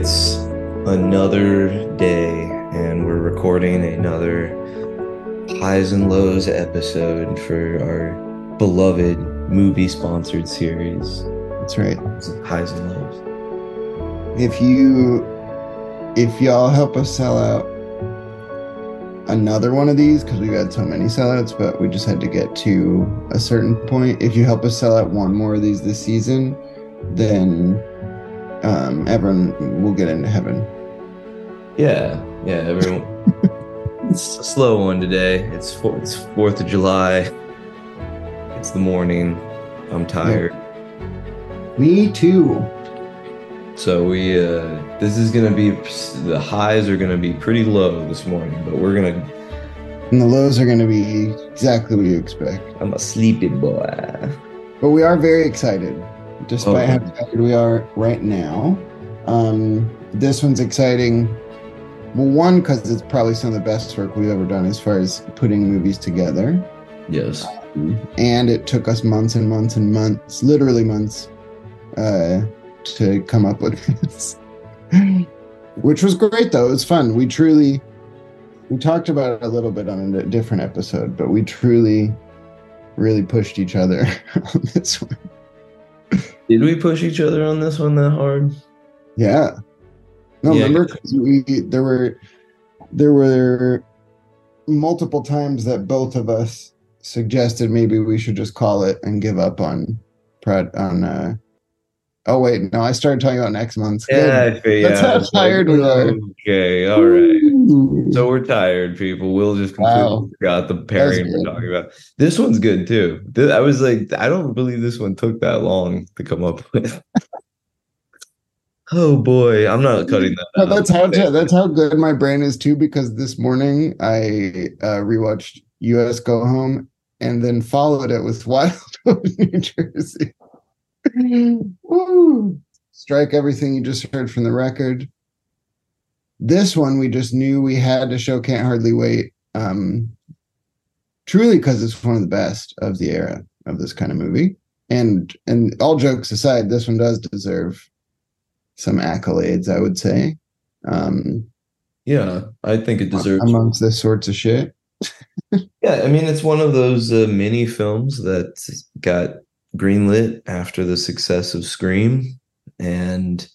It's another day, and we're recording another highs and lows episode for our beloved Mubi sponsored series. That's right. Highs and lows. If you, if y'all help us sell out another one of these, because we've had so many sellouts, but we just had to get to a certain point. If you help us sell out one more of these this season, then um, everyone will get into heaven. Yeah, yeah, everyone. it's a slow one today. It's four, it's Fourth of July. It's the morning. I'm tired. Me too. So we uh this is gonna be the highs are gonna be pretty low this morning, but we're gonna And the lows are going to be exactly what you expect. I'm a sleepy boy. But we are very excited, despite Oh. how tired we are right now. Um, this one's exciting. Well, one because it's probably some of the best work we've ever done as far as putting movies together, Yes. and it took us months and months and months, literally months, uh, to come up with this. Which was great, though. It was fun. We truly, we talked about it a little bit on a different episode, but we truly, really pushed each other on this one. Did we push each other on this one that hard? Yeah. No, Yeah. remember we there were there were multiple times that both of us suggested maybe we should just call it and give up on Prod on uh Oh wait, no, I started talking about next month's. Yeah, That's how it's like, tired we are. Okay, all right. Ooh. So we're tired, people. We'll just completely Wow. forgot the pairing we're talking about. This one's good too. Th- I was like, I don't believe this one took that long to come up with. oh boy, I'm not cutting that. No, out. that's how that's how good my brain is too. Because this morning I uh, rewatched U.S. Go Home and then followed it with Wildwood, New Jersey. Woo! Strike everything you just heard from the record. This one we just knew we had to show. Can't hardly wait. Um, truly, because it's one of the best of the era of this kind of movie. And and all jokes aside, this one does deserve some accolades. I would say um, Yeah, I think it deserves. amongst this sorts of shit. Yeah, I mean, it's one of those uh, mini films that got greenlit after the success of Scream, and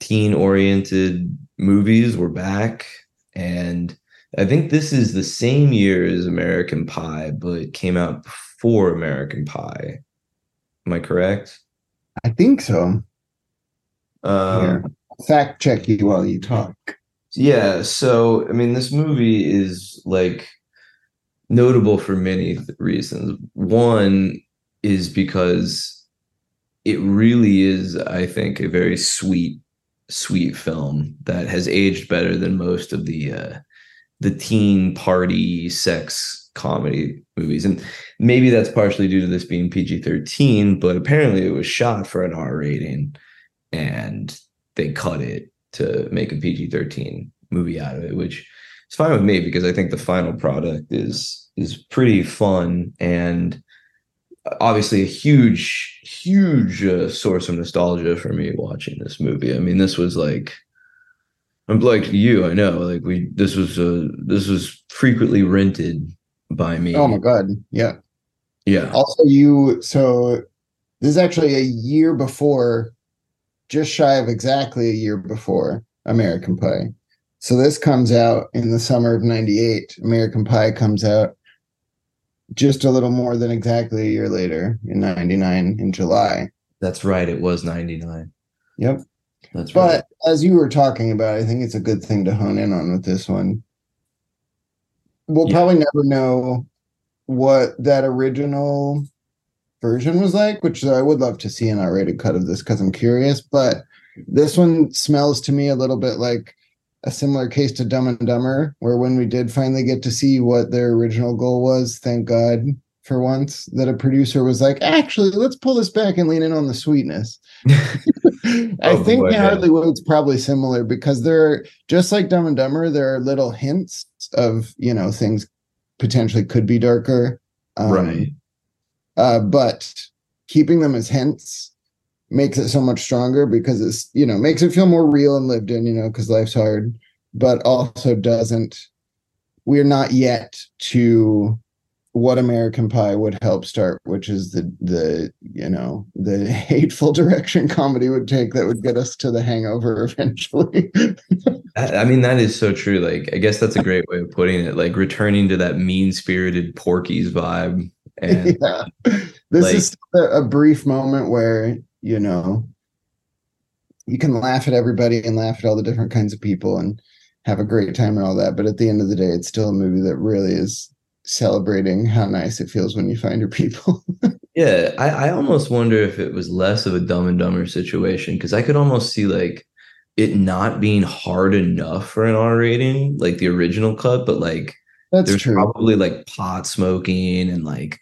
teen-oriented movies were back. And I think this is the same year as American Pie, but came out before American Pie. Am I correct? I think so. Um, fact check you while you talk. Yeah, so I mean, this movie is like notable for many th- reasons. One is because it really is, I think, a very sweet, sweet film that has aged better than most of the uh, the teen party sex comedy movies, and maybe that's partially due to this being PG thirteen. But apparently, it was shot for an R rating, and they cut it to make a PG thirteen movie out of it, which is fine with me because I think the final product is is pretty fun and obviously a huge huge uh, source of nostalgia for me watching this movie. I mean, this was like I'm like you, I know, like we this was uh this was frequently rented by me. Oh my god, yeah. yeah. Also, you so this is actually a year before, just shy of exactly a year before American Pie. So this comes out in the summer of '98. American Pie comes out just a little more than exactly a year later in '99 in July. That's right. It was 99. Yep. That's right. But as you were talking about, I think it's a good thing to hone in on with this one. We'll Yeah. probably never know what that original version was like, which I would love to see an R-rated cut of this because I'm curious. But this one smells to me a little bit like a similar case to Dumb and Dumber, where when we did finally get to see what their original goal was, thank God for once that a producer was like, actually, let's pull this back and lean in on the sweetness. I Oh, think boy, yeah. Hardly Wait's probably similar because there are just like Dumb and Dumber, there are little hints of you know things potentially could be darker, um, right. Uh, but keeping them as hints makes it so much stronger because it's you know makes it feel more real and lived in you know because life's hard but also doesn't we're not yet to what American Pie would help start, which is the the you know the hateful direction comedy would take that would get us to the Hangover eventually. I mean, that is so true. Like, I guess that's a great way of putting it. Like, returning to that mean spirited Porky's vibe. And yeah. This like- is a, a brief moment where you know you can laugh at everybody and laugh at all the different kinds of people and have a great time and all that. But at the end of the day, it's still a movie that really is celebrating how nice it feels when you find your people. yeah, I, I almost wonder if it was less of a dumb and dumber situation because I could almost see like it not being hard enough for an R rating, like the original cut, but like That's there's true. probably like pot smoking and like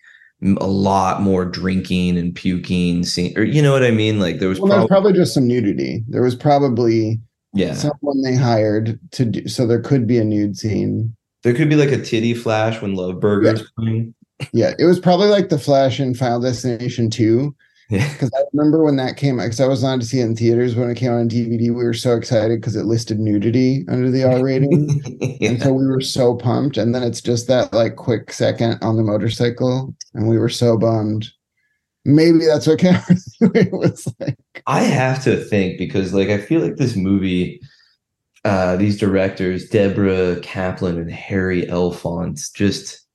a lot more drinking and puking scene or you know what I mean? Like there was well, there's probably probably just some nudity. There was probably yeah. someone they hired to do so there could be a nude scene. There could be like a titty flash when Love Burger's playing. Yeah, it was probably like the Flash in Final Destination 2. Yeah. Because I remember when that came out, because I was allowed to see it in theaters when it came out on DVD. We were so excited because it listed nudity under the R rating. And so we were so pumped. And then it's just that like quick second on the motorcycle. And we were so bummed. Maybe that's what Cameron was like. I have to think because like I feel like this movie, uh, these directors, Deborah Kaplan and Harry Elfont, just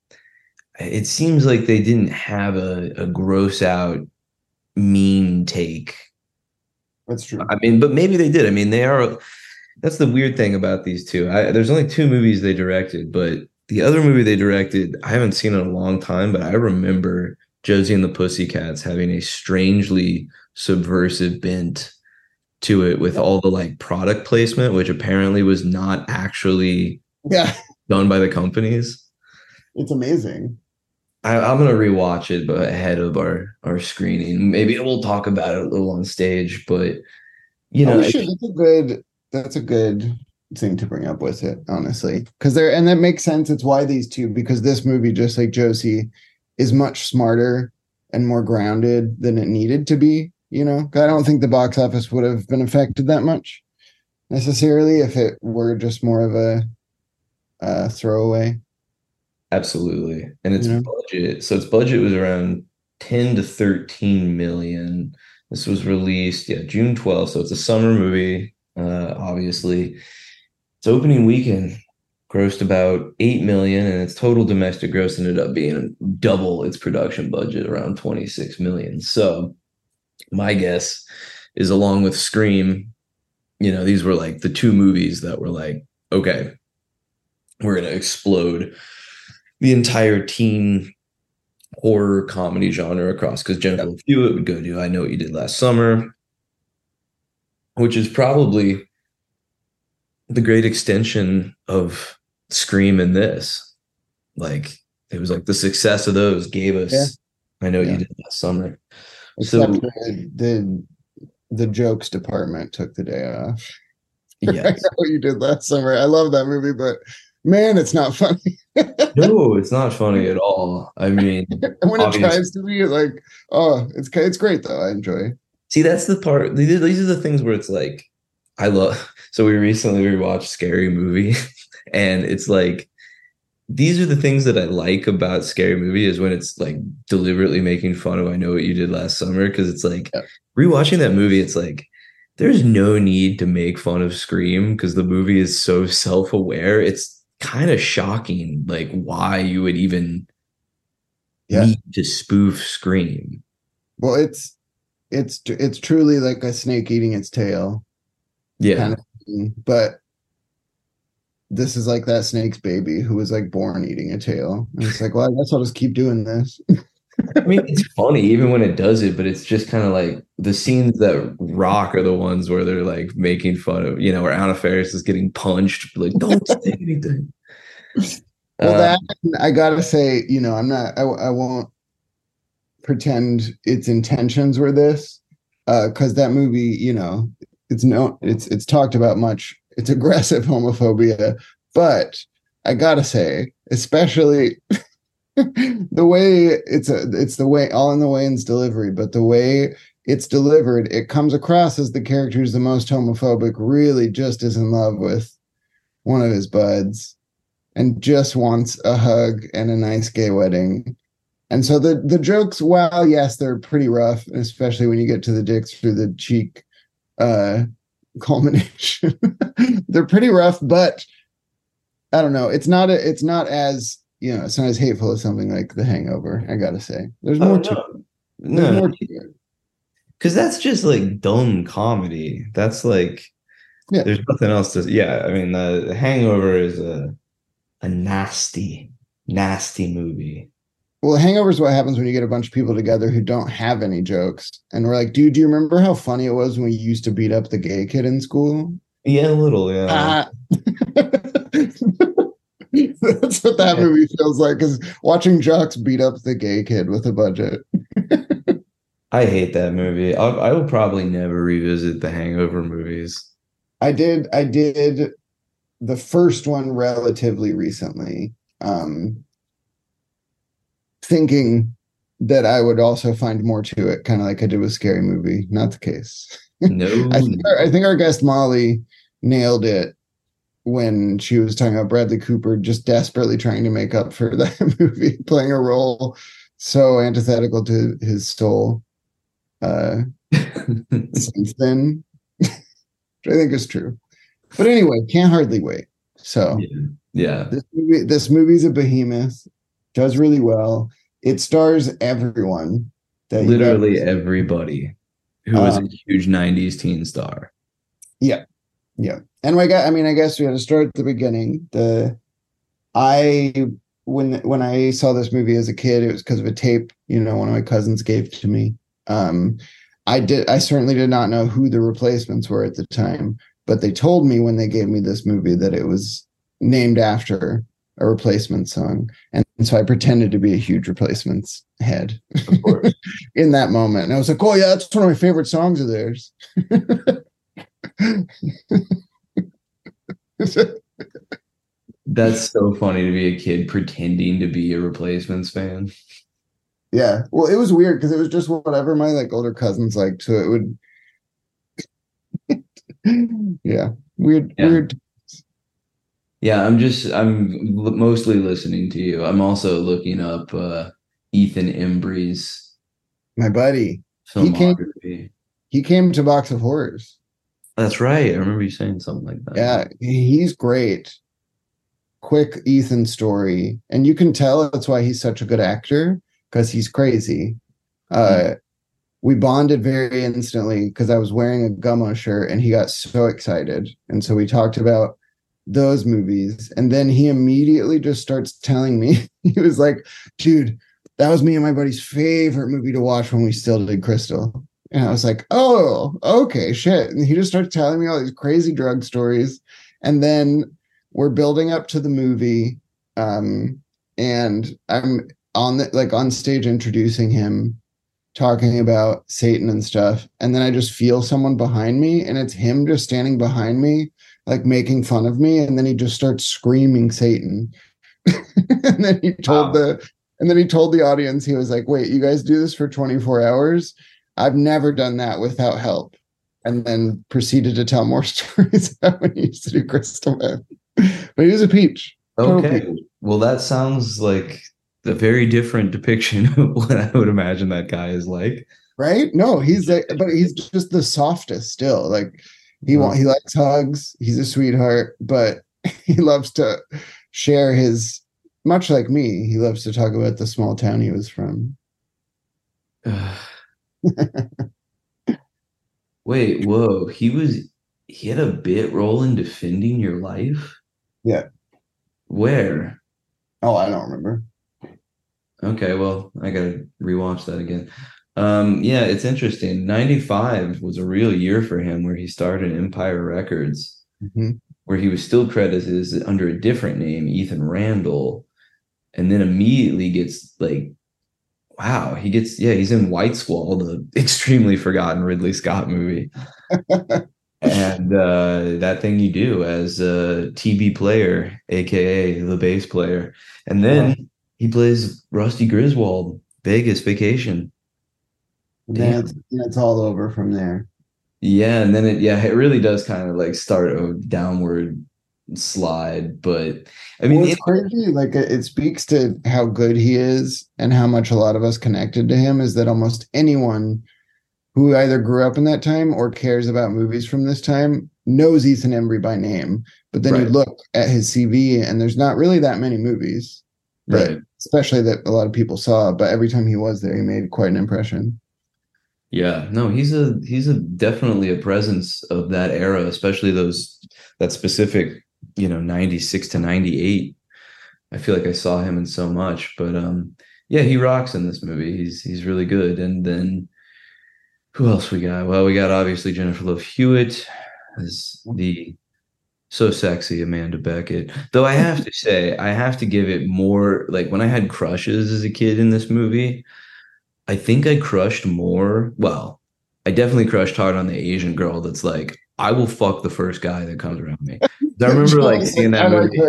it seems like they didn't have a, a gross out mean take. That's true. I mean, but maybe they did. I mean, they are that's the weird thing about these two. I, there's only two movies they directed, but the other movie they directed, I haven't seen in a long time, but I remember Josie and the Pussycats having a strangely subversive bent to it with all the like product placement, which apparently was not actually Yeah, done by the companies. it's amazing. I, I'm gonna rewatch it, but ahead of our our screening, maybe we'll talk about it a little on stage. But you Oh, know, I- should- that's a good that's a good thing to bring up with it, honestly. Because there and that makes sense. It's why these two, because this movie, just like Josie, is much smarter and more grounded than it needed to be. You know, I don't think the box office would have been affected that much necessarily if it were just more of a uh, throwaway. Absolutely. And its Yeah. budget, so its budget was around 10 to 13 million. This was released, yeah, June 12th. So it's a summer movie, uh, obviously. Its opening weekend grossed about 8 million, and its total domestic gross ended up being double its production budget, around 26 million. So my guess is along with Scream, you know, these were like the two movies that were like, okay, we're gonna explode the entire teen horror comedy genre across because Jennifer Hewitt would go to I Know What You Did Last Summer, which is probably the great extension of Scream and this. Like it was like the success of those gave us Yeah. I Know What Yeah. You Did Last Summer. Except So- the, the the jokes department took the day off. Yeah, I know what you did last summer. I love that movie, but man, it's not funny. no, it's not funny at all. I mean, And when it tries to be like, oh, it's it's great though. I enjoy. See, that's the part. These these are the things where it's like, I love. So we recently rewatched Scary Movie, and it's like, these are the things that I like about Scary Movie is when it's like deliberately making fun of I know what you did last summer because it's like Yeah. rewatching that movie. It's like there's no need to make fun of Scream because the movie is so self aware. It's kind of shocking, like why you would even Yeah. need to spoof Scream. Well, it's it's it's truly like a snake eating its tail Yeah. kind of thing. But this is like that snake's baby who was like born eating a tail. And it's like, well, I guess I'll just keep doing this. I mean, it's funny even when it does it, but it's just kind of like the scenes that rock are the ones where they're like making fun of, you know, where Anna Faris is getting punched, like don't say anything. Well, Uh, that I gotta say, you know, I'm not. I, I won't pretend its intentions were this, because that movie, you know, it's no, it's it's talked about much. It's aggressive homophobia, but I gotta say, especially the way it's a, it's the way all in the Wayans' delivery, but the way it's delivered, it comes across as the character who's the most homophobic, really just is in love with one of his buds and just wants a hug and a nice gay wedding. And so the the jokes, while yes, they're pretty rough, especially when you get to the dicks through the cheek uh culmination. they're pretty rough, but I don't know. It's not a, it's not as you know, it's not as hateful as something like The Hangover. I gotta say, there's more Oh, to no. it. There's No, more to it. because that's just like dumb comedy. That's like Yeah. there's nothing else to. Yeah, I mean, the, the Hangover is a a nasty, nasty movie. Well, Hangover is what happens when you get a bunch of people together who don't have any jokes, and we're like, "Dude, do you remember how funny it was when we used to beat up the gay kid in school?" Yeah, a little. Yeah. Ah. That's what that Yeah. movie feels like. Is watching jocks beat up the gay kid with a budget. I hate that movie. I'll, I will probably never revisit the Hangover movies. I did. I did the first one relatively recently, um, thinking that I would also find more to it, kind of like I did with Scary Movie. Not the case. No, I think, our, I think our guest Molly nailed it when she was talking about Bradley Cooper just desperately trying to make up for that movie, playing a role so antithetical to his soul. Uh, since then, which I think is true. But anyway, can't hardly wait. So yeah. this movie, this movie's a behemoth, does really well. It stars everyone. That Literally ever- everybody who was Um, a huge 90s teen star. Yeah, yeah. And I got I mean, I guess we had to start at the beginning. The I when when I saw this movie as a kid, it was because of a tape, you know, one of my cousins gave to me. Um I did I certainly did not know who the replacements were at the time, but they told me when they gave me this movie that it was named after a replacement song. And so I pretended to be a huge replacements head Of course. in that moment. And I was like, oh yeah, that's one of my favorite songs of theirs. That's so funny to be a kid pretending to be a replacements fan. yeah. Well, it was weird because it was just whatever my like older cousins liked. So it would Yeah. Weird, Yeah. weird. Yeah, I'm just I'm mostly listening to you. I'm also looking up uh Ethan Embry's My buddy. He came- He came to Box of Horrors. That's right. I remember you saying something like that. Yeah, he's great. Quick Ethan story. And you can tell that's why he's such a good actor, because he's crazy. Uh we bonded very instantly because I was wearing a Gummo shirt and he got so excited. And so we talked about those movies. And then he immediately just starts telling me, he was like, dude, that was me and my buddy's favorite movie to watch when we still did Crystal. And I was like, oh, okay, shit. And he just starts telling me all these crazy drug stories. And then we're building up to the movie. Um, and I'm on the like on stage introducing him, talking about Satan and stuff. And then I just feel someone behind me, and it's him just standing behind me, like making fun of me. And then he just starts screaming Satan. and then he told Wow. the and then he told the audience, he was like, wait, you guys do this for 24 hours? I've never done that without help. And then proceeded to tell more stories about when he used to do crystal meth. But he was a peach. Okay. peach. Well, that sounds like a very different depiction of what I would imagine that guy is like. Right? No, he's like, but he's just the softest still. Like he mm-hmm. Wow. want he likes hugs. He's a sweetheart, but he loves to share his much like me, he loves to talk about the small town he was from. Wait, whoa. He was he had a bit role in defending your life? Yeah. Where? Oh, I don't remember. Okay, well, I gotta rewatch that again. Um, yeah, it's interesting. 95 was a real year for him where he started Empire Records, Mhm. where he was still credited as under a different name, Ethan Randall, and then immediately gets like wow, he gets yeah, he's in White Squall, the extremely forgotten Ridley Scott movie. and uh, that thing you do as a TB player, aka the bass player, and then he plays Rusty Griswold, Vegas Vacation. Damn. it's, then it's all over from there. Yeah, and then it yeah, it really does kind of like start a downward slide. But I mean, well, it's crazy. Like it, speaks to how good he is and how much a lot of us connected to him. Is that almost anyone who either grew up in that time or cares about movies from this time knows Ethan Embry by name. But then you look at his CV, and there's not really that many movies, that- right. especially that a lot of people saw. But every time he was there, he made quite an impression. Yeah, no, he's a he's a definitely a presence of that era, especially those that specific, you know, 96 to 98. I feel like I saw him in so much, but um yeah, he rocks in this movie. He's he's really good. And then who else we got? Well, we got obviously Jennifer Love Hewitt as the so sexy Amanda Beckett. Though I have to say, I have to give it more like when I had crushes as a kid in this movie, I think I crushed more. Well, I definitely crushed hard on the Asian girl that's like, I will fuck the first guy that comes around me. I remember like seeing that movie.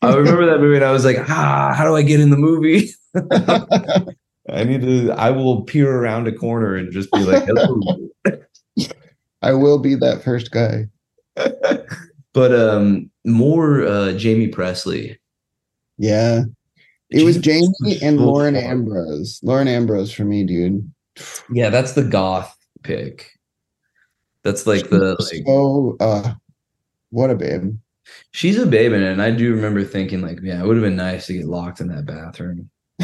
I remember that movie and I was like, ah, how do I get in the movie? I need to, I will peer around a corner and just be like, hello. I will be that first guy. but um more uh Jaime Pressly. Yeah. It was Jamie and Lauren. Ambrose. Lauren Ambrose for me, dude. Yeah, that's the goth pick. That's like the like so uh what a babe. she's a babe in it, and I do remember thinking like, yeah, it would have been nice to get locked in that bathroom.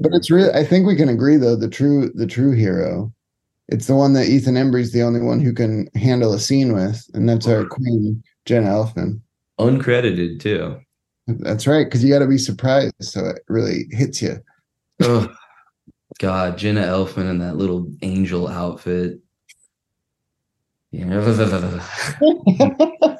But it's really I think we can agree though, the true the true hero. It's the one that Ethan Embry's the only one who can handle a scene with, and that's our queen, Jenna Elfman. Uncredited too. That's right, because you gotta be surprised so it really hits you. Oh God, Jenna Elfman in that little angel outfit. Yeah.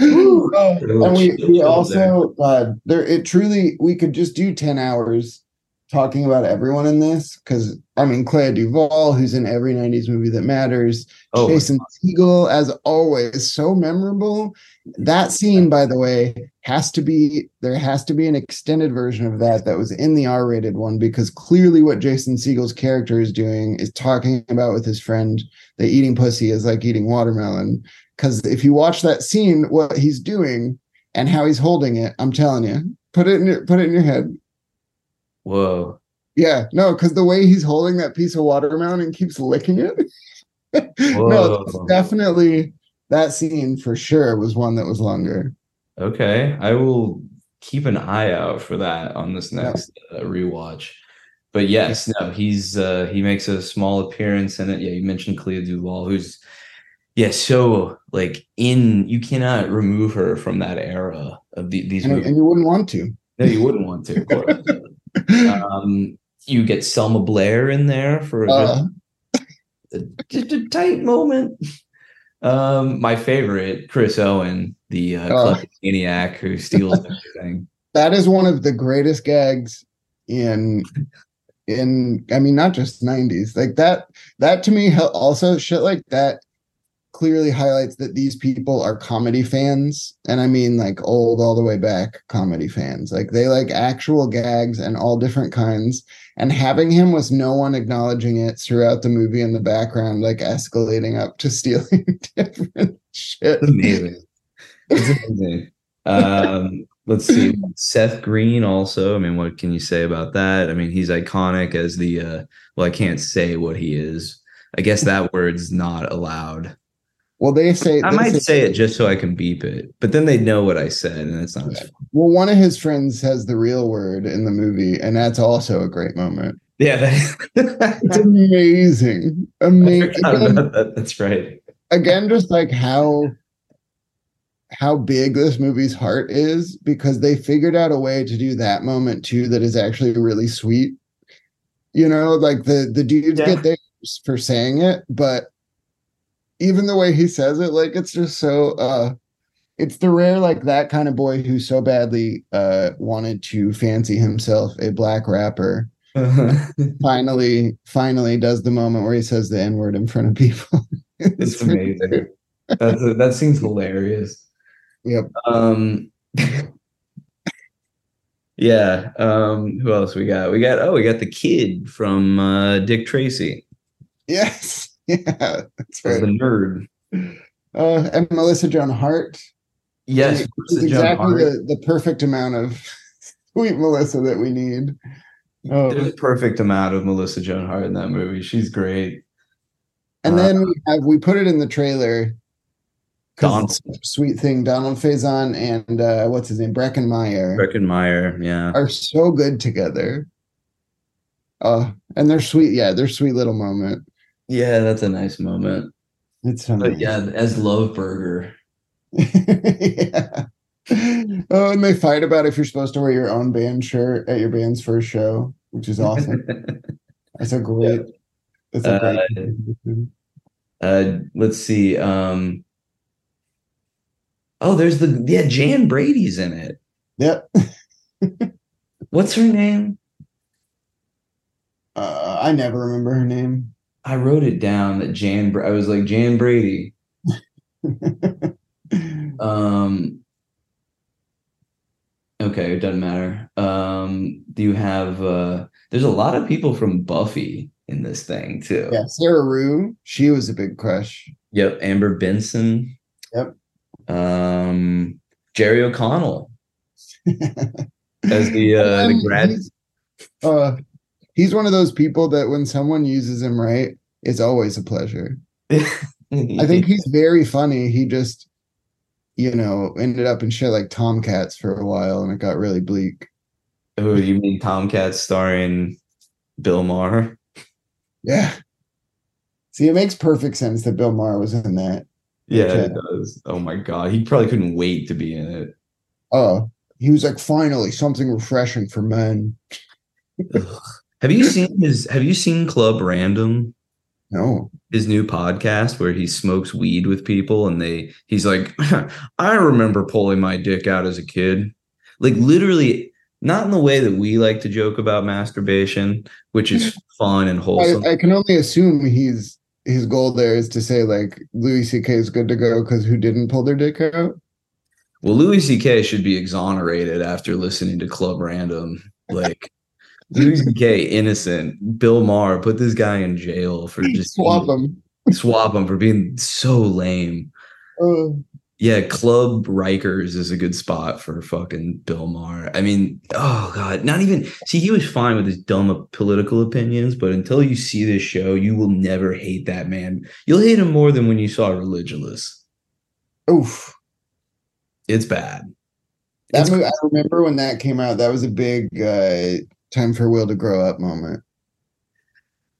Oh, and we, we also uh there it truly we could just do 10 hours talking about everyone in this? Because i mean Clea Duvall who's in every 90s movie that matters oh, Jason Segel as always so memorable. That scene by the way has to be there has to be an extended version of that that was in the R-rated one because clearly what Jason Segel's character is doing is talking about with his friend that eating pussy is like eating watermelon. Because if you watch that scene what he's doing and how he's holding it i'm telling you put it in your put it in your head whoa. yeah no because the way he's holding that piece of watermelon and keeps licking it no definitely that scene for sure was one that was longer Okay, I will keep an eye out for that on this next uh, rewatch. But yes, no, he's uh he makes a small appearance in it. Yeah, you mentioned Clea Duvall, who's yeah, so like in you cannot remove her from that era of the, these and, movies. and you wouldn't want to No, you wouldn't want to, of course. um, you get Selma Blair in there for a, uh, just a tight moment. Um, my favorite, Chris Owen, the uh, Oh. kleptomaniac who steals everything. that is one of the greatest gags in in i mean not just 90s like that that to me also shit like that clearly highlights that these people are comedy fans and i mean like old all the way back comedy fans like they like actual gags and all different kinds and having him with no one acknowledging it throughout the movie in the background like escalating up to stealing different shit amazing. It's amazing. Um, let's see. Seth Green also. I mean, what can you say about that? I mean, he's iconic as the uh well, I can't say what he is. I guess that word's not allowed. Well they say I they might say it just so I can beep it, but then they know what I said, and it's not fun. Well, one of his friends has the real word in the movie, and that's also a great moment. Yeah, that, It's amazing. Amazing. Again, that. That's right. again, just like how how big this movie's heart is because they figured out a way to do that moment too that is actually really sweet. You know, like the the dudes Yeah. get there for saying it, but even the way he says it, like it's just so uh it's the rare like that kind of boy who so badly uh wanted to fancy himself a black rapper finally finally does the moment where he says the n-word in front of people it's amazing. That's that seems hilarious. Yep. Um. yeah. Um. Who else we got? We got. Oh, we got the kid from uh, Dick Tracy. Yes. Yeah. That's right. the nerd. Uh, and Melissa Joan Hart. Yes, It's Melissa Joan exactly the, the perfect amount of sweet Melissa that we need. Oh. There's a perfect amount of Melissa Joan Hart in that movie. She's great. And Uh, then we have we put it in the trailer. Sweet thing, Donald Faison and uh, what's his name, Breckin Meyer, Breckenmeyer, yeah. are so good together. Uh, and they're sweet. Yeah, they're sweet little moment. Yeah, that's a nice moment. It's so nice. yeah, as Love Burger. yeah. Oh, and they fight about if you're supposed to wear your own band shirt at your band's first show, which is awesome. That's a great. That's a great. uh let's see. Um Oh, there's the yeah, Jan Brady's in it. Yep. What's her name? Uh, I never remember her name. I wrote it down that Jan I was like Jan Brady. Um Okay, it doesn't matter. Um do you have uh there's a lot of people from Buffy in this thing too. yeah, Sarah Rue. She was a big crush. Yep, Amber Benson. Yep. Um Jerry O'Connell as the uh the grad uh, he's one of those people that when someone uses him right, it's always a pleasure. I think he's very funny. He just, you know, ended up in shit like Tomcats for a while, and it got really bleak. Oh, you mean Tomcats starring Bill Maher? Yeah. See, it makes perfect sense that Bill Maher was in that. Yeah, Okay. it does. Oh my god, he probably couldn't wait to be in it. Oh, he was like, finally, something refreshing for men. Have you seen his have you seen Club Random? No. His new podcast where he smokes weed with people and they he's like, I remember pulling my dick out as a kid. Like literally not in the way that we like to joke about masturbation, which is fun and wholesome. I, I can only assume he's his goal there is to say like Louis C.K. is good to go because who didn't pull their dick out? Well, Louis C.K. should be exonerated after listening to Club Random. Like Louis C.K. innocent. Bill Maher put this guy in jail for just Swap them. swap him for being so lame. Oh, Yeah, Club Rikers is a good spot for fucking Bill Maher. I mean, oh god, not even see he was fine with his dumb political opinions, but until you see this show, you will never hate that man. You'll hate him more than when you saw Religulous. oof. It's bad. That It's- movie, I remember when that came out. That was a big uh, time for Will to grow up moment.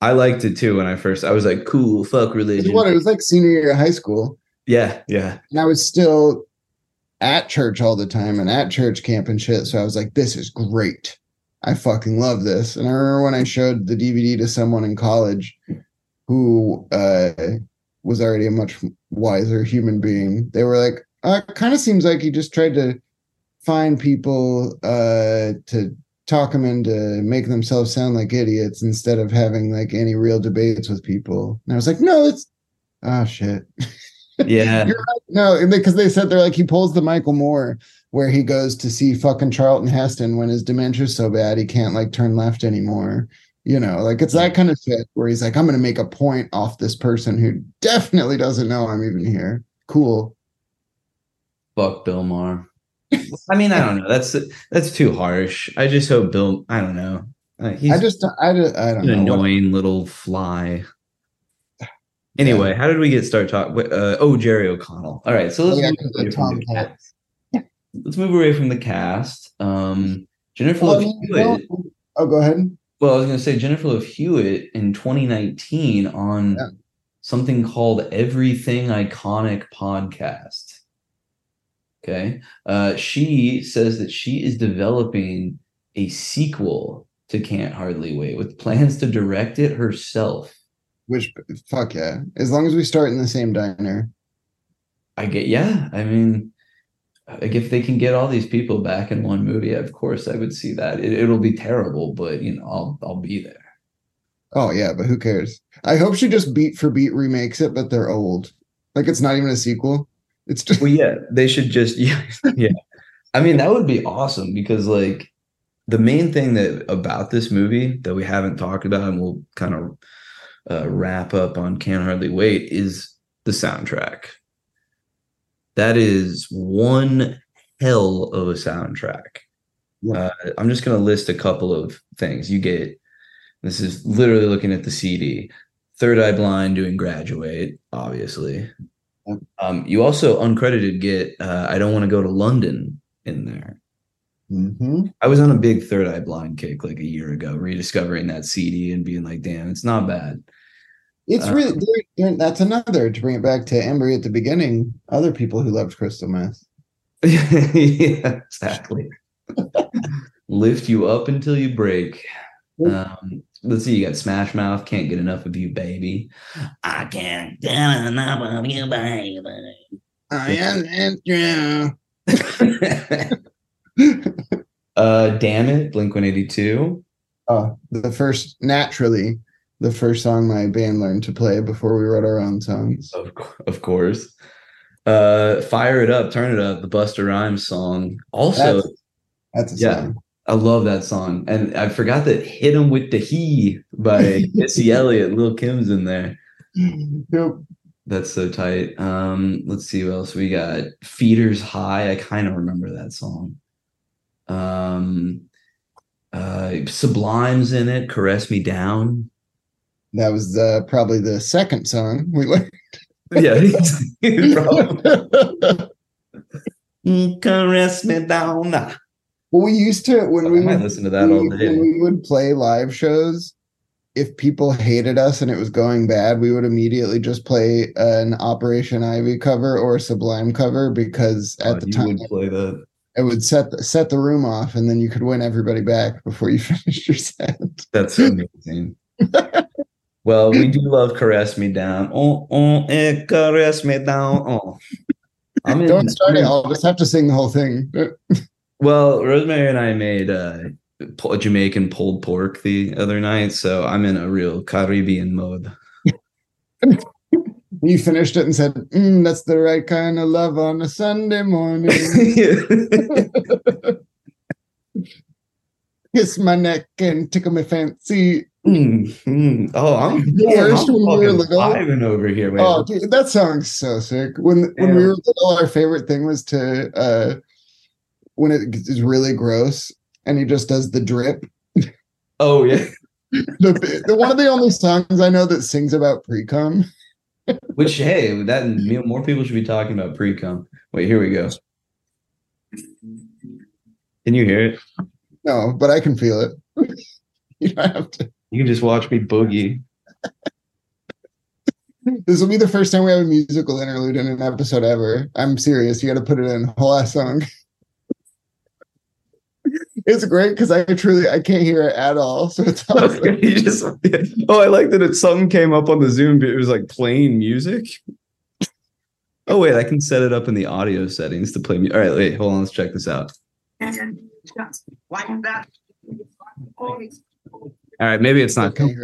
I liked it too when I first. I was like, "Cool, fuck It religion." what it was like senior year of high school, Yeah, yeah, and I was still at church all the time and at church camp and shit. So I was like, "This is great. I fucking love this." And I remember when I showed the DVD to someone in college who uh, was already a much wiser human being. They were like, uh, "Kind of seems like he just tried to find people uh, to." Talk them into making themselves sound like idiots instead of having like any real debates with people. And I was like, no, it's oh shit. yeah. Right. No, because they said they're like he pulls the Michael Moore where he goes to see fucking Charlton Heston when his dementia's so bad he can't like turn left anymore. You know, like it's that kind of shit where he's like, I'm gonna make a point off this person who definitely doesn't know I'm even here. Cool. Fuck Bill Maher. I mean, I don't know. That's that's too harsh. I just hope Bill. I don't know. Uh, he's I just I, don't- I don't an know. What- annoying little fly. Anyway, how did we get started talking? Uh, oh, Jerry O'Connell. All right, so let's Yeah, move 'cause away the from the Tomcat. cast. Let's move away from the cast. Um, Jennifer Well, Love Hewitt. oh, go ahead. Well, I was going to say Jennifer Love Hewitt in 2019 on Yeah. something called Everything Iconic Podcast. Okay. Uh, she says that she is developing a sequel to Can't Hardly Wait with plans to direct it herself. Which fuck yeah. As long as we start in the same diner. I get, yeah. I mean, like if they can get all these people back in one movie, of course I would see that. It, it'll be terrible, but you know, I'll I'll be there. Oh yeah, but who cares? I hope she just beat for beat remakes it, but they're old. Like it's not even a sequel. It's just Well, yeah, they should just yeah, yeah. I mean, that would be awesome because like the main thing that about this movie that we haven't talked about and we'll kind of uh, wrap up on Can't Hardly Wait is the soundtrack. That is one hell of a soundtrack. Yeah. Uh, I'm just going to list a couple of things. You get this is literally looking at the CD. Third Eye Blind doing Graduate, obviously. Um, you also uncredited get uh, I Don't Want to Go to London in there. hmm I was on a big Third Eye Blind kick like a year ago, rediscovering that CD and being like, damn, it's not bad. It's Uh, really that's another to bring it back to Embry at the beginning. Other people who loved Crystal Meth. yeah, exactly. Lift you up until you break. Um, let's see, you got Smash Mouth, can't get enough of you, baby. I can't get enough of you, baby. I am yeah. uh, damn it, Blink 182. Uh, the first naturally the first song my band learned to play before we wrote our own songs. Of, of course. Uh, Fire It Up, Turn It Up, the Busta Rhymes song. Also, That's, that's a Yeah. song. I love that song. And I forgot that Hit 'em with the He by Missy Elliott. Lil Kim's in there. Yep. That's so tight. Um, let's see what else we got. Feeders High. I kind of remember that song. Um, uh, Sublime's in it. Caress Me Down. That was uh, probably the second song we learned. Yeah, Caress Me Down. Well, we used to when we might would, listen to that all we- day. when we would play live shows. If people hated us and it was going bad, we would immediately just play an Operation Ivy cover or a Sublime cover because at the you time would play that. it would set the, set the room off, and then you could win everybody back before you finished your set. That's amazing. well, we do love caress me down. Oh, oh, eh, caress me down. Oh, I'm in, Don't start it. I'll just have to sing the whole thing. Well, Rosemary and I made uh, Jamaican pulled pork the other night, so I'm in a real Caribbean mode. You finished it and said, mm, "That's the right kind of love on a Sunday morning." Kiss my neck and tickle my fancy. Mm, mm. Oh, I'm, The damn, worst I'm when we were little. over here, man. Oh, dude, that song's so sick. When when we were little, our favorite thing was to uh when it is really gross and he just does the drip. oh yeah. The, the one of the only songs I know that sings about pre cum. Which hey, that more people should be talking about pre cum. Wait, here we go. Can you hear it? No, but I can feel it. you don't have to. You can just watch me boogie. This will be the first time we have a musical interlude in an episode ever. I'm serious. You got to put it in whole ass song. It's great because I truly I can't hear it at all. So it's awesome. you just oh, I like that it something came up on the Zoom. But it was like playing music. Oh wait, I can set it up in the audio settings to play music. All right, wait, hold on. Let's check this out. All right, maybe it's not. Okay,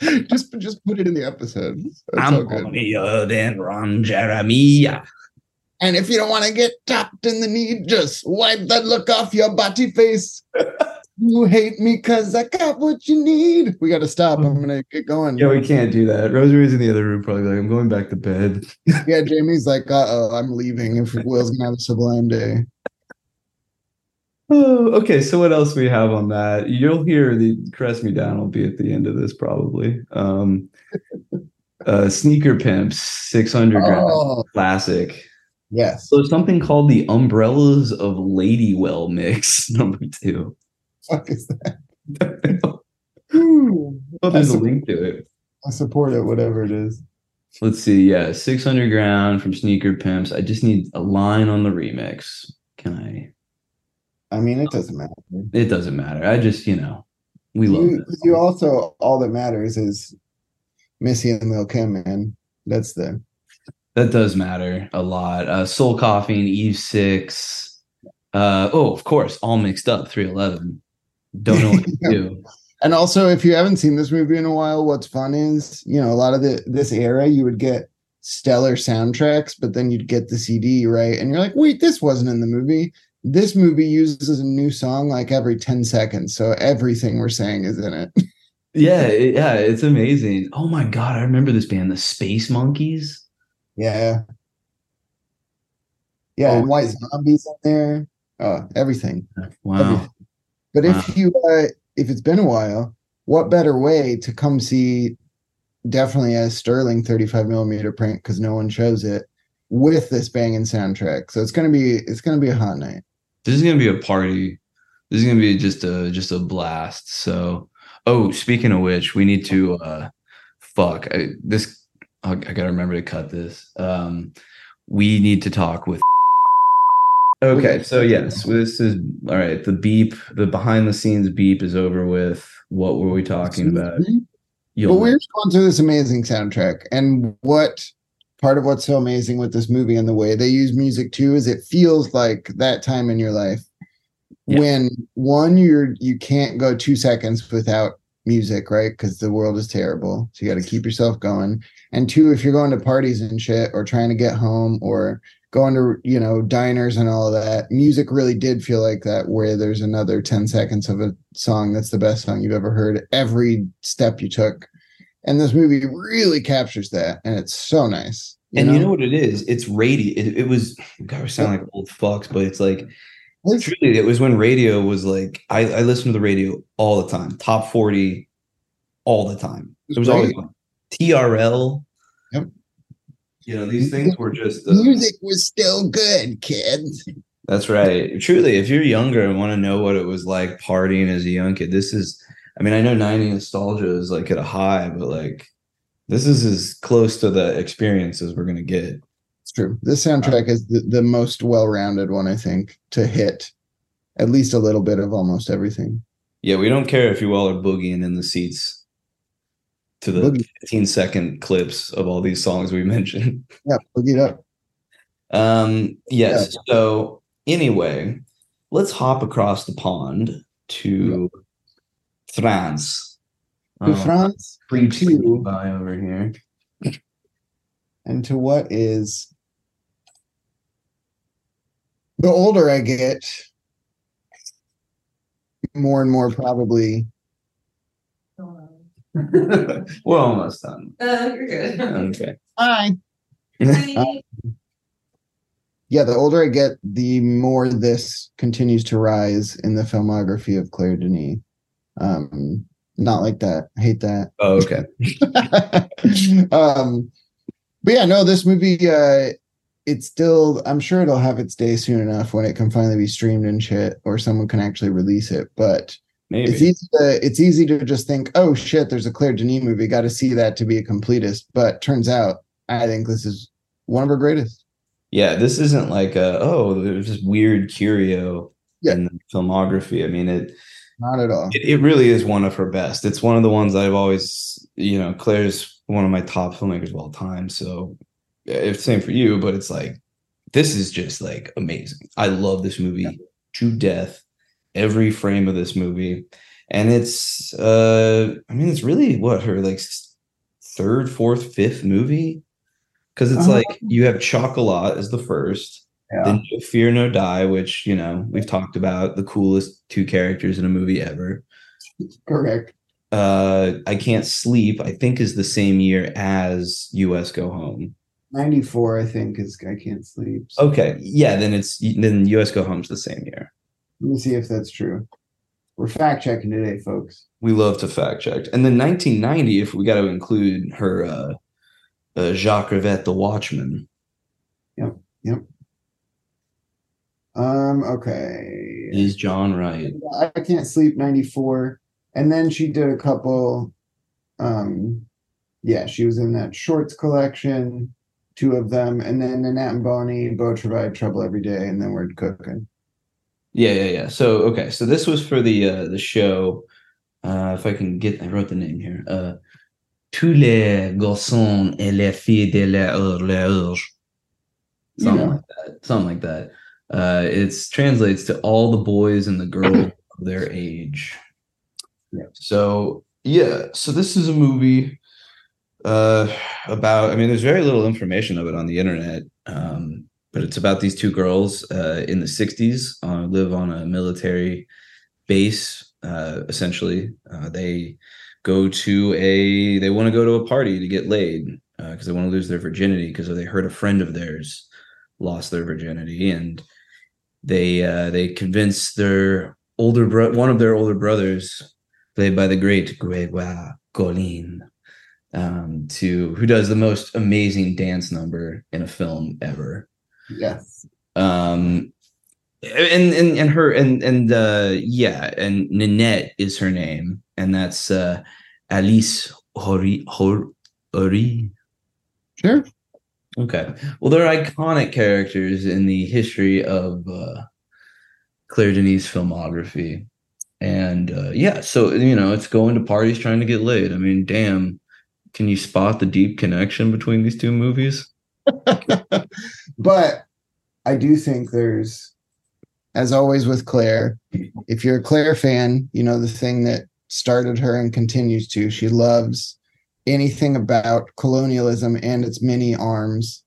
just just put it in the episode. That's I'm funnier than Ron Jeremiah. And if you don't want to get tapped in the knee, just wipe that look off your body face. You hate me because I got what you need. We got to stop. I'm gonna get going. Yeah, we can't do that. Rosemary's in the other room, probably like, I'm going back to bed. Yeah, Jamie's like, uh oh, I'm leaving. If Will's gonna have a sublime day. Oh, okay, so what else we have on that? You'll hear the Caress Me Down will be at the end of this probably. Um uh Sneaker Pimps, 600 Oh, classic. Yes. So something called the Umbrellas of Ladywell mix, number two. Fuck is that? oh, there's a I link to it. I support it, whatever it is. Let's see. Yeah, 6 Underground from Sneaker Pimps. I just need a line on the remix. Can I? I mean, it doesn't matter. It doesn't matter. I just, you know, we love You, it. you also all that matters is Missy and Lil Kim, man. That's the That does matter a lot. Uh, Soul Coughing and Eve Six. Uh, oh, of course, all mixed up. 311. Don't know what to do. And also, if you haven't seen this movie in a while, what's fun is, you know, a lot of the this era, you would get stellar soundtracks, but then you'd get the CD, right? And you're like, wait, this wasn't in the movie. This movie uses a new song like every 10 seconds. So everything we're saying is in it. Yeah, it- yeah, it's amazing. Oh my god, I remember this band, the Space Monkeys. Yeah. Yeah, Oh. and White Zombies in there. Oh, everything. Wow. Everything. But Wow. if you uh if it's been a while, what better way to come see definitely a sterling 35 millimeter print because no one shows it with this banging soundtrack. So it's gonna be it's gonna be a hot night. This is gonna be a party. This is gonna be just a just a blast. So, oh, speaking of which, we need to uh, fuck I, this. I, gotta remember to cut this. Um, we need to talk with. Okay, so yes, this is all right. The beep, the behind the scenes beep is over with. What were we talking about? But You'll we're going through this amazing soundtrack. And what part of what's so amazing with this movie and the way they use music too is it feels like that time in your life Yeah. when one you're you can't go two seconds without music, right? Because the world is terrible. So you got to keep yourself going. And two, if you're going to parties and shit or trying to get home or going to you know diners and all that music really did feel like that where there's another 10 seconds of a song that's the best song you've ever heard every step you took and this movie really captures that and it's so nice and you know what it is? It's radio. It, it was. God, we sound like old fucks, but it's like truly it was when radio was like I, I listened to the radio all the time top 40 all the time it was always Right. on. trl Yep. you know these things were just uh, music was still good kids that's right truly if you're younger and want to know what it was like partying as a young kid this is i mean i know 90 nostalgia is like at a high but like this is as close to the experience as we're gonna get it's true this soundtrack is the, the most well-rounded one i think to hit at least a little bit of almost everything yeah we don't care if you all are boogieing in the seats to the Boogie. 15 second clips of all these songs we mentioned yeah boogie it up Um, yes. So anyway, let's hop across the pond to France. to Oh, france free to- by over here. and to what is the older I get, more and more probably. We're almost done. Uh, you're good. Okay. Hi. Yeah, the older I get, the more this continues to rise in the filmography of Claire Denis. Um, not like that. I hate that. Oh, okay. um, but yeah, no, this movie, uh, it's still, I'm sure it'll have its day soon enough when it can finally be streamed and shit, or someone can actually release it. But Maybe. it's easy to, it's easy to just think, oh shit, there's a Claire Denis movie. Got to see that to be a completist. But turns out, I think this is one of her greatest. yeah, this isn't like a oh, there's this weird curio Yeah. in the filmography. I mean, it Not at all. it, it really is one of her best. It's one of the ones I've always, you know, Claire's one of my top filmmakers of all time. So it's same for you, but it's like this is just like amazing. I love this movie to death. Every frame of this movie, and it's uh, I mean, it's really what her like third, fourth, fifth movie because it's Uh-huh. like you have Chocolat as the first. Yeah. Then No Fear No Die, which you know we've talked about the coolest two characters in a movie ever. Correct. Uh, I Can't Sleep, I think, is the same year as US Go Home. 94, I think, is I Can't Sleep. Okay, yeah, then it's then US Go Home's the same year. Let me see if that's true. We're fact checking today, folks. We love to fact check. And then 1990, if we got to include her, uh, uh, Jacques Rivette, The Watchman. Yep. Yep. Um, okay. Is John right? I Can't Sleep 94. And then she did a couple um yeah, she was in that shorts collection, two of them, and then Nenette and Boni, Beau Travail, Trouble Every Day, and then we're cooking. Yeah, yeah, yeah. So okay, so this was for the uh the show. Uh if I can get I wrote the name here. Uh Tous les garçons et les filles de leur l'âge. Something Yeah. like that. Something like that. Uh it's translates to all the boys and the girls of their age. Yeah. So yeah, so this is a movie uh about I mean there's very little information of it on the internet. Um but it's about these two girls uh, in the 60s uh, live on a military base uh, essentially uh, they go to a they want to go to a party to get laid because uh, they want to lose their virginity because they heard a friend of theirs lost their virginity and they they convince their older bro- one of their older brothers played by the great Gregoire Colin um, to who does the most amazing dance number in a film ever. Yes. um and and and her and and uh yeah and Nenette is her name and that's uh Alice Hori Hor Hori? Sure. okay. Well they're iconic characters in the history of uh Claire Denis filmography. And uh yeah so you know it's going to parties trying to get laid. I mean damn can you spot the deep connection between these two movies but I do think there's, as always with Claire, if you're a Claire fan, you know the thing that started her and continues to. She loves anything about colonialism and its many arms.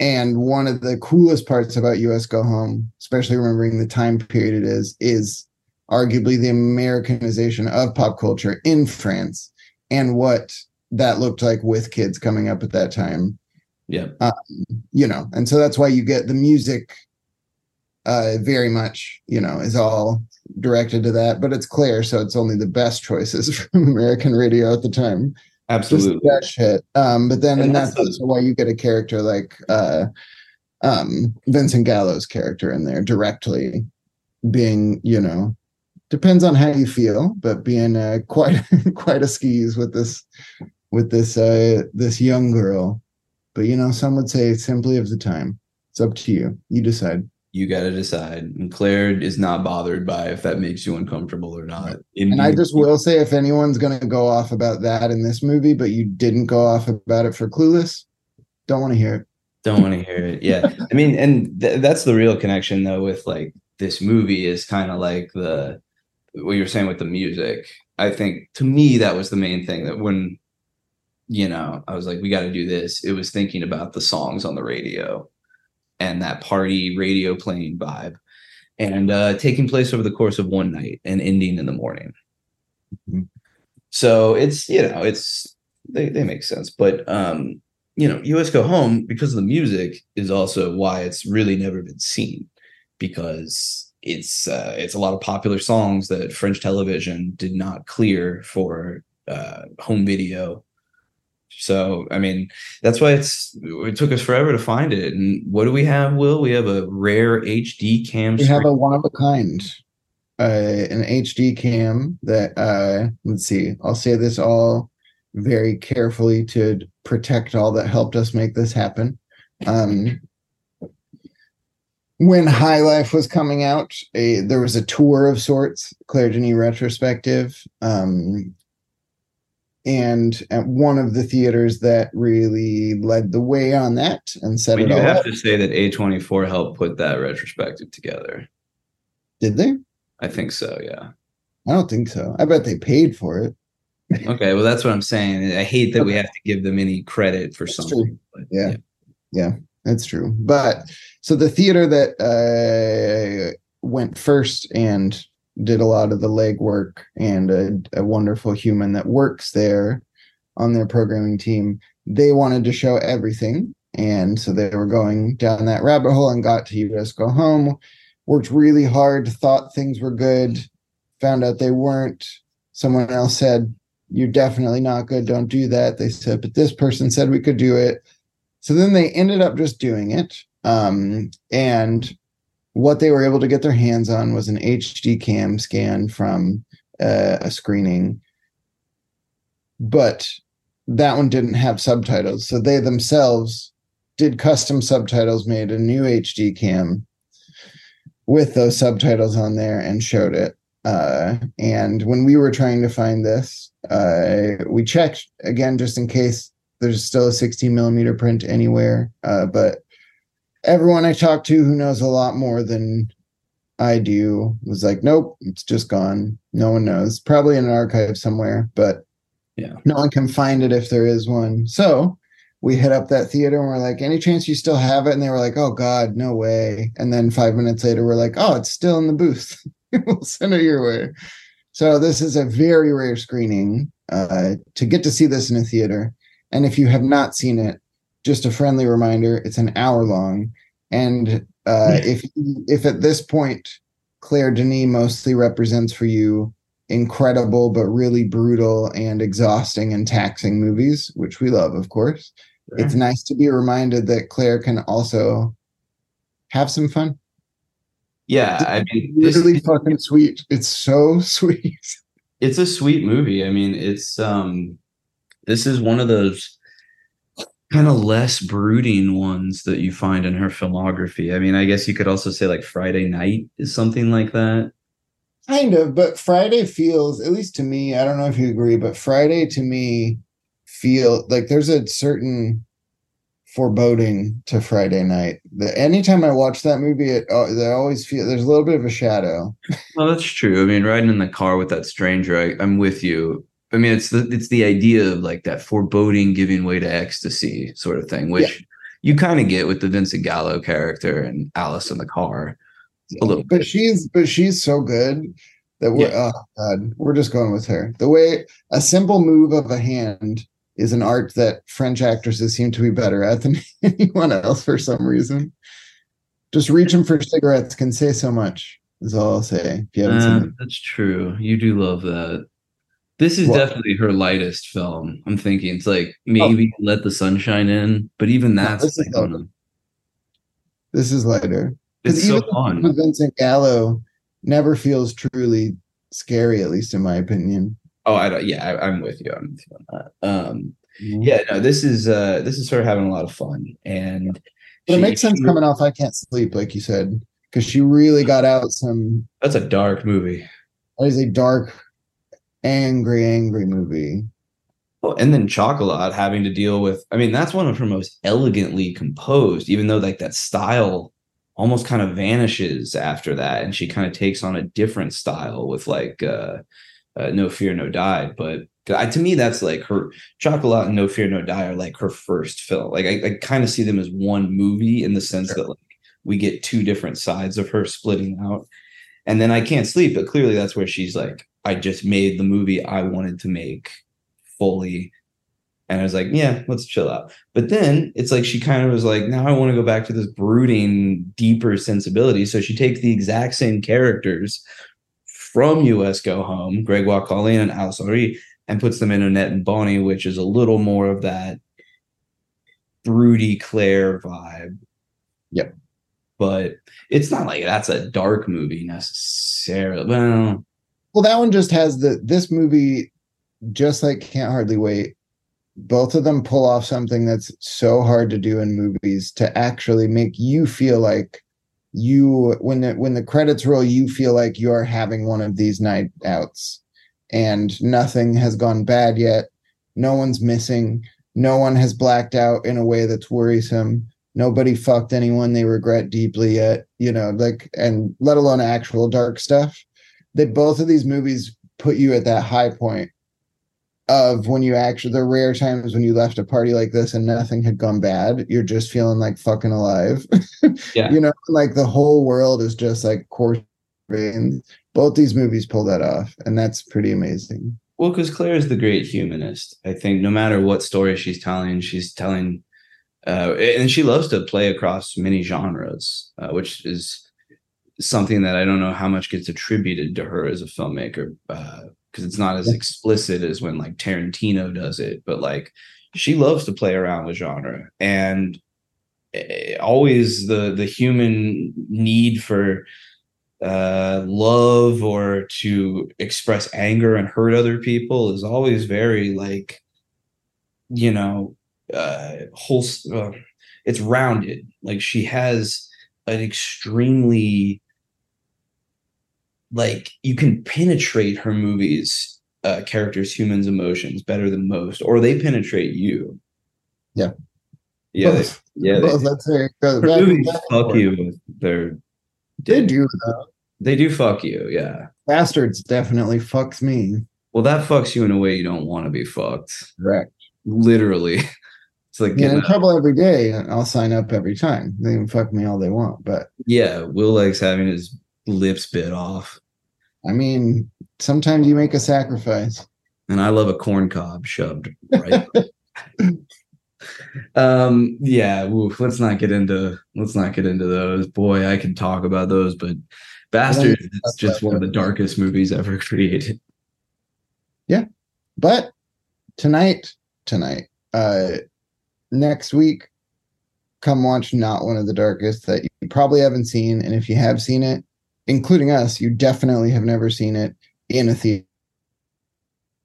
And one of the coolest parts about US Go Home, especially remembering the time period it is, is arguably the Americanization of pop culture in France and what that looked like with kids coming up at that time. Yeah. You know and so that's why you get the music uh very much you know is all directed to that but it's clear so it's only the best choices from american radio at the time. Absolutely. that shit. Um but then and, And that's that's also why you get a character like uh um vincent gallo's character in there directly being you know depends on how you feel but being uh quite quite a skis with this with this uh this young girl. But you know some would say simply of the time. It's up to you. You decide. You got to decide. And Claire is not bothered by if that makes you uncomfortable or not. and i just will say if anyone's going to go off about that in this movie but you didn't go off about it for clueless don't want to hear it. Don't want to hear it. Yeah, I mean, and th- that's the real connection though with like this movie is kind of like the what you're saying with the music. I think to me that was the main thing that when you know I was like, we got to do this. It was thinking about the songs on the radio and that party radio playing vibe and uh taking place over the course of one night and ending in the morning Mhm. so it's you know it's they, they make sense but um you know us go home because of the music is also why it's really never been seen because it's uh it's a lot of popular songs that french television did not clear for uh home video. So i mean that's why it's it took us forever to find it. And what do we have will? We have a rare hd cam we have a one of a kind uh an hd cam that uh let's see i'll say this all very carefully to protect all that helped us make this happen. Um when high life was coming out a, there was a tour of sorts claire denis retrospective um and at one of the theaters that really led the way on that and set we it do all have up. to say that a24 helped put that retrospective together. Did they? I think so yeah. I don't think so. I bet they paid for it. Okay well that's what i'm saying. I hate that we have to give them any credit for That's something but Yeah. Yeah, that's true. But so the theater that uh, went first and did a lot of the legwork and a, a wonderful human that works there on their programming team, they wanted to show everything. And so they were going down that rabbit hole and got to US Go Home, worked really hard, thought things were good, found out they weren't. Someone else said, You're definitely not good. Don't do that. They said, But this person said we could do it. So then they ended up just doing it. Um, and what they were able to get their hands on was an HD cam scan from uh, a screening. But that one didn't have subtitles. So they themselves did custom subtitles, made a new HD cam with those subtitles on there and showed it. Uh, and when we were trying to find this, uh, we checked again just in case there's still a 16 millimeter print anywhere. Uh, but everyone I talked to who knows a lot more than I do was like, nope, it's just gone. No one knows. Probably in an archive somewhere, but Yeah. no one can find it if there is one. So we hit up that theater and we're like, any chance you still have it? And they were like, oh God, no way. And then five minutes later, we're like, oh, it's still in the booth. we'll send it your way. So this is a very rare screening uh, to get to see this in a theater. And if you have not seen it, just a friendly reminder: it's an hour long. And uh, if if at this point Claire Denis mostly represents for you incredible but really brutal and exhausting and taxing movies, which we love, of course. It's nice to be reminded that Claire can also have some fun. Yeah, I mean, It's really fucking sweet. It's so sweet. it's a sweet movie. I mean, it's um this is one of those kind of less brooding ones that you find in her filmography. I mean, I guess you could also say like Friday Night is something like that. Kind of, but Friday feels, at least to me, I don't know if you agree, but Friday to me feel like there's a certain foreboding to Friday night. The, anytime I watch that movie, it uh, I always feel there's a little bit of a shadow. Well, that's true. I mean, riding in the car with that stranger, I, I'm with you. I mean, it's the it's the idea of like that foreboding giving way to ecstasy sort of thing, which you kind of get with the Vincent Gallo character and Alice in the car. A little But she's but she's so good that we're Yeah. oh god, we're just going with her. The way a simple move of a hand is an art that French actresses seem to be better at than anyone else for some reason. Just reaching for cigarettes can say so much. Is all I'll say. If you haven't Uh, seen it. that's true. You do love that. This is What? definitely her lightest film. I'm thinking it's like maybe Let the Sunshine In, but even that's this is I lighter. know. This is lighter. It's so even fun. With Vincent Gallo never feels truly scary, at least in my opinion. Oh, I don't. Yeah, I, I'm with you. I'm with you on that. Um, yeah, no, this is uh, this is her having a lot of fun, and But it makes sense she- coming off I Can't Sleep, like you said, because she really got out some That's a dark movie. That is a dark, angry, angry movie. Well, and then Chocolat having to deal with. I mean, that's one of her most elegantly composed, even though like that style almost kind of vanishes after that, and she kind of takes on a different style with like uh, uh No Fear No Die. But I, to me, that's like her Chocolat and No Fear No Die are like her first film. Like I, I kind of see them as one movie in the sense Sure. that like we get two different sides of her splitting out. And then I can't sleep, but clearly that's where she's like, I just made the movie I wanted to make fully. And I was like, yeah, let's chill out. But then it's like she kind of was like, now I want to go back to this brooding, deeper sensibility. So she takes the exact same characters from US Go Home, Gregoire Colin and Alice Houri, and puts them in Nenette and Boni, which is a little more of that broody Claire vibe. Yep. But it's not like that's a dark movie necessarily. Well, Well, that one just has the this movie, just like Can't Hardly Wait. Both of them pull off something that's so hard to do in movies to actually make you feel like you when the when the credits roll, you feel like you are having one of these night outs, and nothing has gone bad yet. No one's missing. No one has blacked out in a way that's worrisome. Nobody fucked anyone they regret deeply yet. You know, like and let alone actual dark stuff that both of these movies put you at that high point of when you actually the rare times when you left a party like this and nothing had gone bad you're just feeling like fucking alive Yeah. you know like the whole world is just like course veins both these movies pull that off and that's pretty amazing Well, because Claire is the great humanist. I think no matter what story she's telling, she's telling, uh, and she loves to play across many genres, uh, which is something that I don't know how much gets attributed to her as a filmmaker, because it's not as explicit as when like Tarantino does it. But like, she loves to play around with genre, and eh, always the the human need for uh, love or to express anger and hurt other people is always very like you know uh whole uh, it's rounded like she has an extremely like you can penetrate her movies uh characters humans emotions better than most or they penetrate you Yeah. yeah they, Both. yeah they, Both, that's very good. her Back movies fuck you their they do though. they do fuck you yeah bastards definitely fucks me Well, that fucks you in a way you don't want to be fucked. correct Literally. It's like yeah getting in out- trouble every day i'll sign up every time they can fuck me all they want but yeah, Will likes having his lips bit off. I mean, sometimes you make a sacrifice. and I love a corn cob shoved right. um, yeah, oof, let's not get into let's not get into those. Boy, I could talk about those, but Bastard is just one of the darkest movies ever created. Yeah but tonight, tonight, uh, next week, come watch Not One of the Darkest that you probably haven't seen. And if you have seen it, including us, you definitely have never seen it in a theater.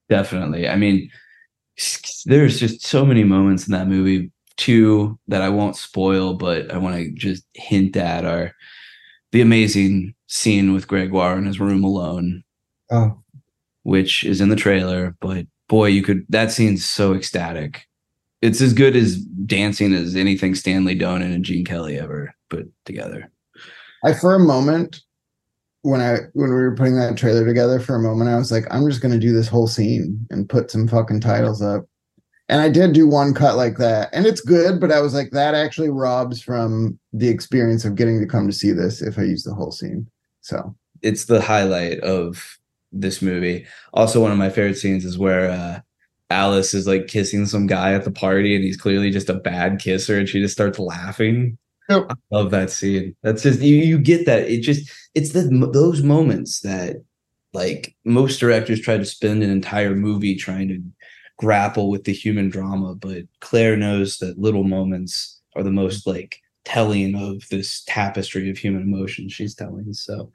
Definitely. I mean, there's just so many moments in that movie too that I won't spoil, but I want to just hint at are the amazing scene with Gregoire in his room alone, Oh, which is in the trailer. But boy, you could that scene's so ecstatic. It's as good as dancing as anything Stanley Donen and Gene Kelly ever put together. I for a moment when I when we were putting that trailer together for a moment, I was like, I'm just gonna do this whole scene and put some fucking titles up. And I did do one cut like that, and it's good, but I was like, that actually robs from the experience of getting to come to see this if I use the whole scene. So it's the highlight of this movie. Also, one of my favorite scenes is where uh, Alice is like kissing some guy at the party, and he's clearly just a bad kisser, and she just starts laughing. Yep. I love that scene. That's just you. You get that. It just it's the those moments that like most directors try to spend an entire movie trying to grapple with the human drama, but Claire knows that little moments are the most like telling of this tapestry of human emotion she's telling. So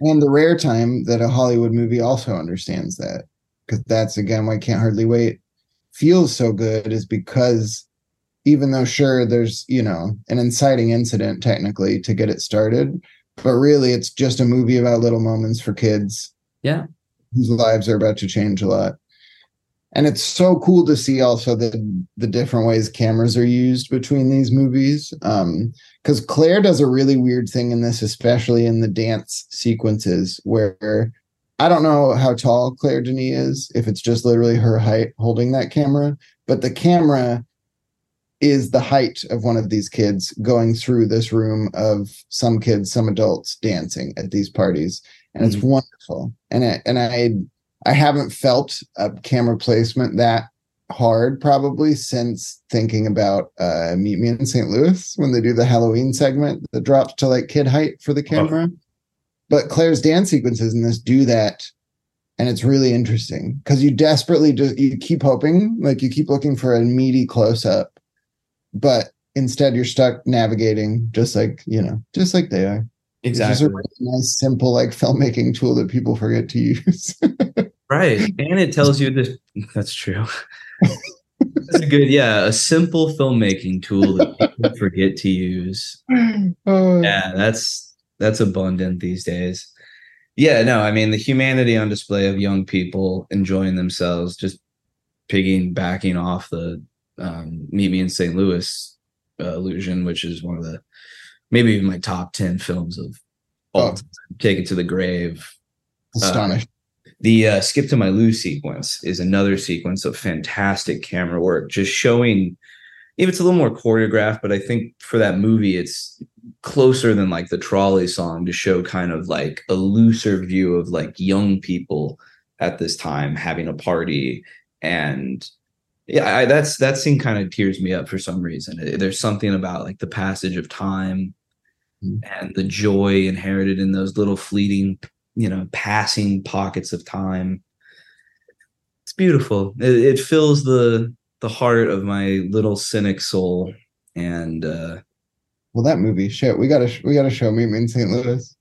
and the rare time that a Hollywood movie also understands that, because that's again why I can't hardly wait feels so good is because even though sure there's you know an inciting incident technically to get it started, but really it's just a movie about little moments for kids. Yeah. Whose lives are about to change a lot. And it's so cool to see also the the different ways cameras are used between these movies. Um, because Claire does a really weird thing in this, especially in the dance sequences, where I don't know how tall Claire Denis is, if it's just literally her height holding that camera, but the camera is the height of one of these kids going through this room of some kids, some adults dancing at these parties, and it's wonderful. And I, and I I haven't felt a camera placement that hard probably since thinking about uh Meet Me in St. Louis when they do the Halloween segment that drops to like kid height for the camera. But Claire's dance sequences in this do that and it's really interesting because you desperately just you keep hoping like you keep looking for a meaty close up but instead you're stuck navigating just like you know just like they are. Exactly. it's just a really nice simple like filmmaking tool that people forget to use. Right and it tells you this that's true. That's a good yeah a simple filmmaking tool that people forget to use. Oh, yeah that's that's abundant these days. Yeah no i mean the humanity on display of young people enjoying themselves just pigging backing off the um, meet me in st louis uh, illusion which is one of the maybe even my top 10 films of all Oh. time. Take it to the grave. Astonishing the uh, skip to my lou sequence is another sequence of fantastic camera work just showing if it's a little more choreographed but i think for that movie it's closer than like the trolley song to show kind of like a looser view of like young people at this time having a party. And yeah I, that's that scene kind of tears me up for some reason. There's something about like the passage of time Mm. and the joy inherited in those little fleeting you know passing pockets of time. It's beautiful. It, it fills the the heart of my little cynic soul. And uh well that movie shit we gotta we gotta show meet me in st louis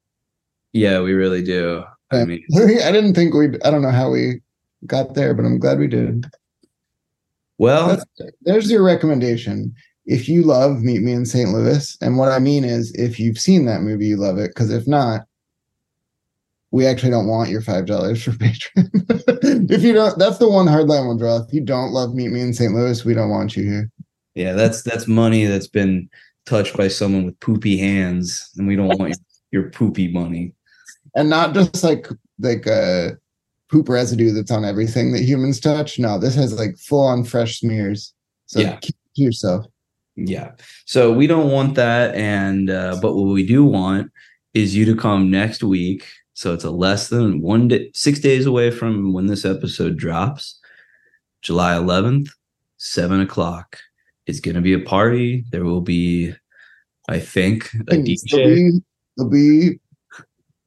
yeah we really do i mean i didn't think we i don't know how we got there but i'm glad we did well That's, there's your recommendation. If you love Meet Me in St. Louis, and what I mean is, if you've seen that movie, you love it. Because if not, we actually don't want your five dollars for Patreon. if you don't, that's the one hard line we'll draw. If you don't love Meet Me in St. Louis, we don't want you here. yeah that's that's money that's been touched by someone with poopy hands and we don't want your, your poopy money And not just like like uh poop residue that's on everything that humans touch. No, this has like full on fresh smears. So Yeah. keep it to yourself. Yeah. So we don't want that. And, uh, but what we do want is you to come next week So it's a less than one day, six days away from when this episode drops. July 11th, seven o'clock. It's going to be a party. There will be, I think, a There'll DJ. be, there'll be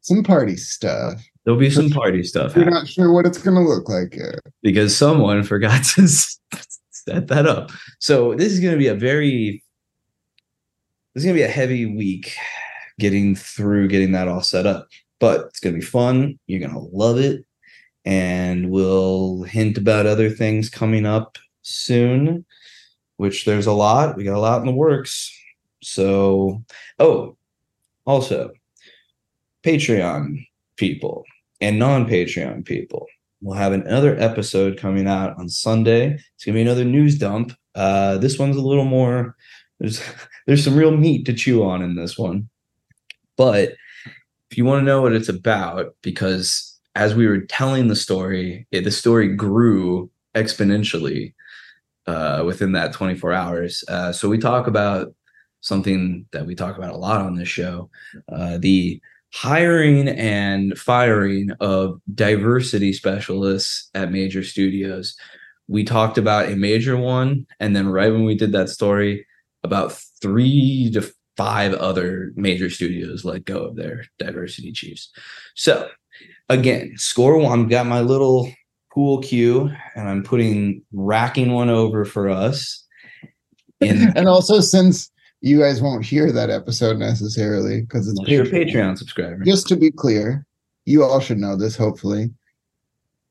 some party stuff. There'll be some party stuff We're not sure what it's gonna look like yet. because someone forgot to set that up. So this is going to be a very, this is going to be a heavy week getting through getting that all set up. But it's going to be fun. You're going to love it. And we'll hint about other things coming up soon, which there's a lot. We got a lot in the works. So, oh, also, Patreon people and non Patreon people. We'll have another episode coming out on Sunday. It's gonna be another news dump. Uh, this one's a little more. There's there's some real meat to chew on in this one. But if you want to know what it's about, because as we were telling the story, it, the story grew exponentially uh, within that 24 hours. Uh, so we talk about something that we talk about a lot on this show: uh, the hiring and firing of diversity specialists at major studios. We talked about a major one, and then right when we did that story, about three to five other major studios let go of their diversity chiefs. So, again, score one. I've got my little pool cue, and I'm putting racking one over for us. In And also, since you guys won't hear that episode necessarily because it's your Patreon. Patreon subscriber. Just to be clear, you all should know this. Hopefully,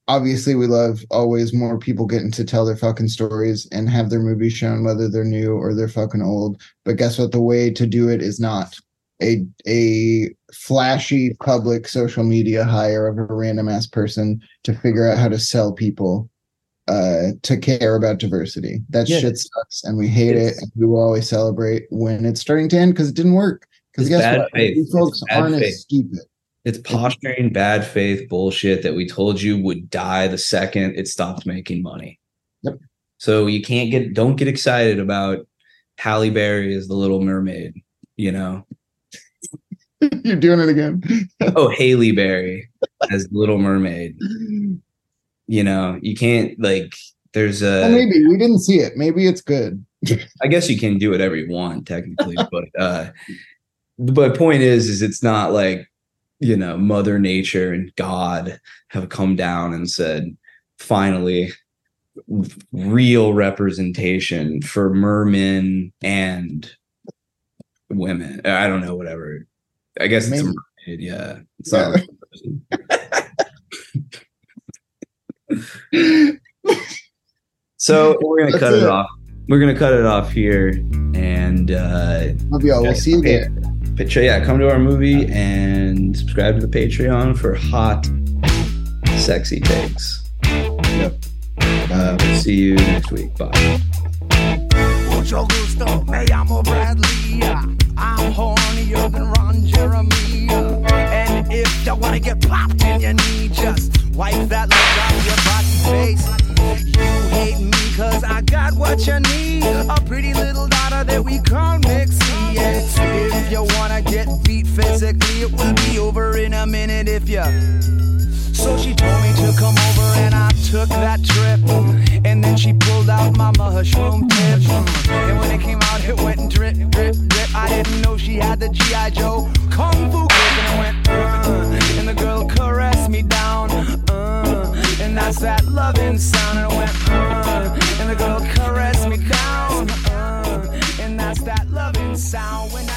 obviously, we love always more people getting to tell their fucking stories and have their movies shown, whether they're new or they're fucking old. But guess what? The way to do it is not a a flashy public social media hire of a random ass person to figure out how to sell people uh to care about diversity that Yeah. shit sucks and we hate it and we will always celebrate when it's starting to end because it didn't work because guess what faith. you folks aren't faith. as stupid It's posturing, bad faith bullshit that we told you would die the second it stopped making money. Yep. So you can't get don't get excited about Halle Berry as the Little Mermaid. You know, you're doing it again oh Haley Berry as Little Mermaid. You know, you can't like. There's a. well, maybe we didn't see it maybe it's good I guess you can do whatever you want technically, but uh but point is is it's not like you know mother nature and god have come down and said finally real representation for mermen and women i don't know whatever i guess it's a Maybe. mermaid yeah it's Yeah. a so we're gonna That's cut it. it. off we're gonna cut it off here and uh love y'all we'll see you Okay. there but yeah come to our movie and subscribe to the patreon for hot sexy takes Yep. uh, we'll see you next week bye I'm hornier than Ron Jeremy. And if you wanna get popped in your knee, just wipe that look off your body face. You hate me cause I got what you need. A pretty little daughter that we call Mixie. And if you wanna get beat physically, it will be over in a minute if you. So she told me to come over and I took that trip. And then she pulled out my mushroom tip. And when it came out, it went drip, drip, drip. I didn't know she had the G.I. Joe Kung Fu grip. And it went, uh, and the girl caressed me down. Uh, and that's that loving sound. And it went, uh, and the girl caressed me down. Uh, and that's that loving sound when mix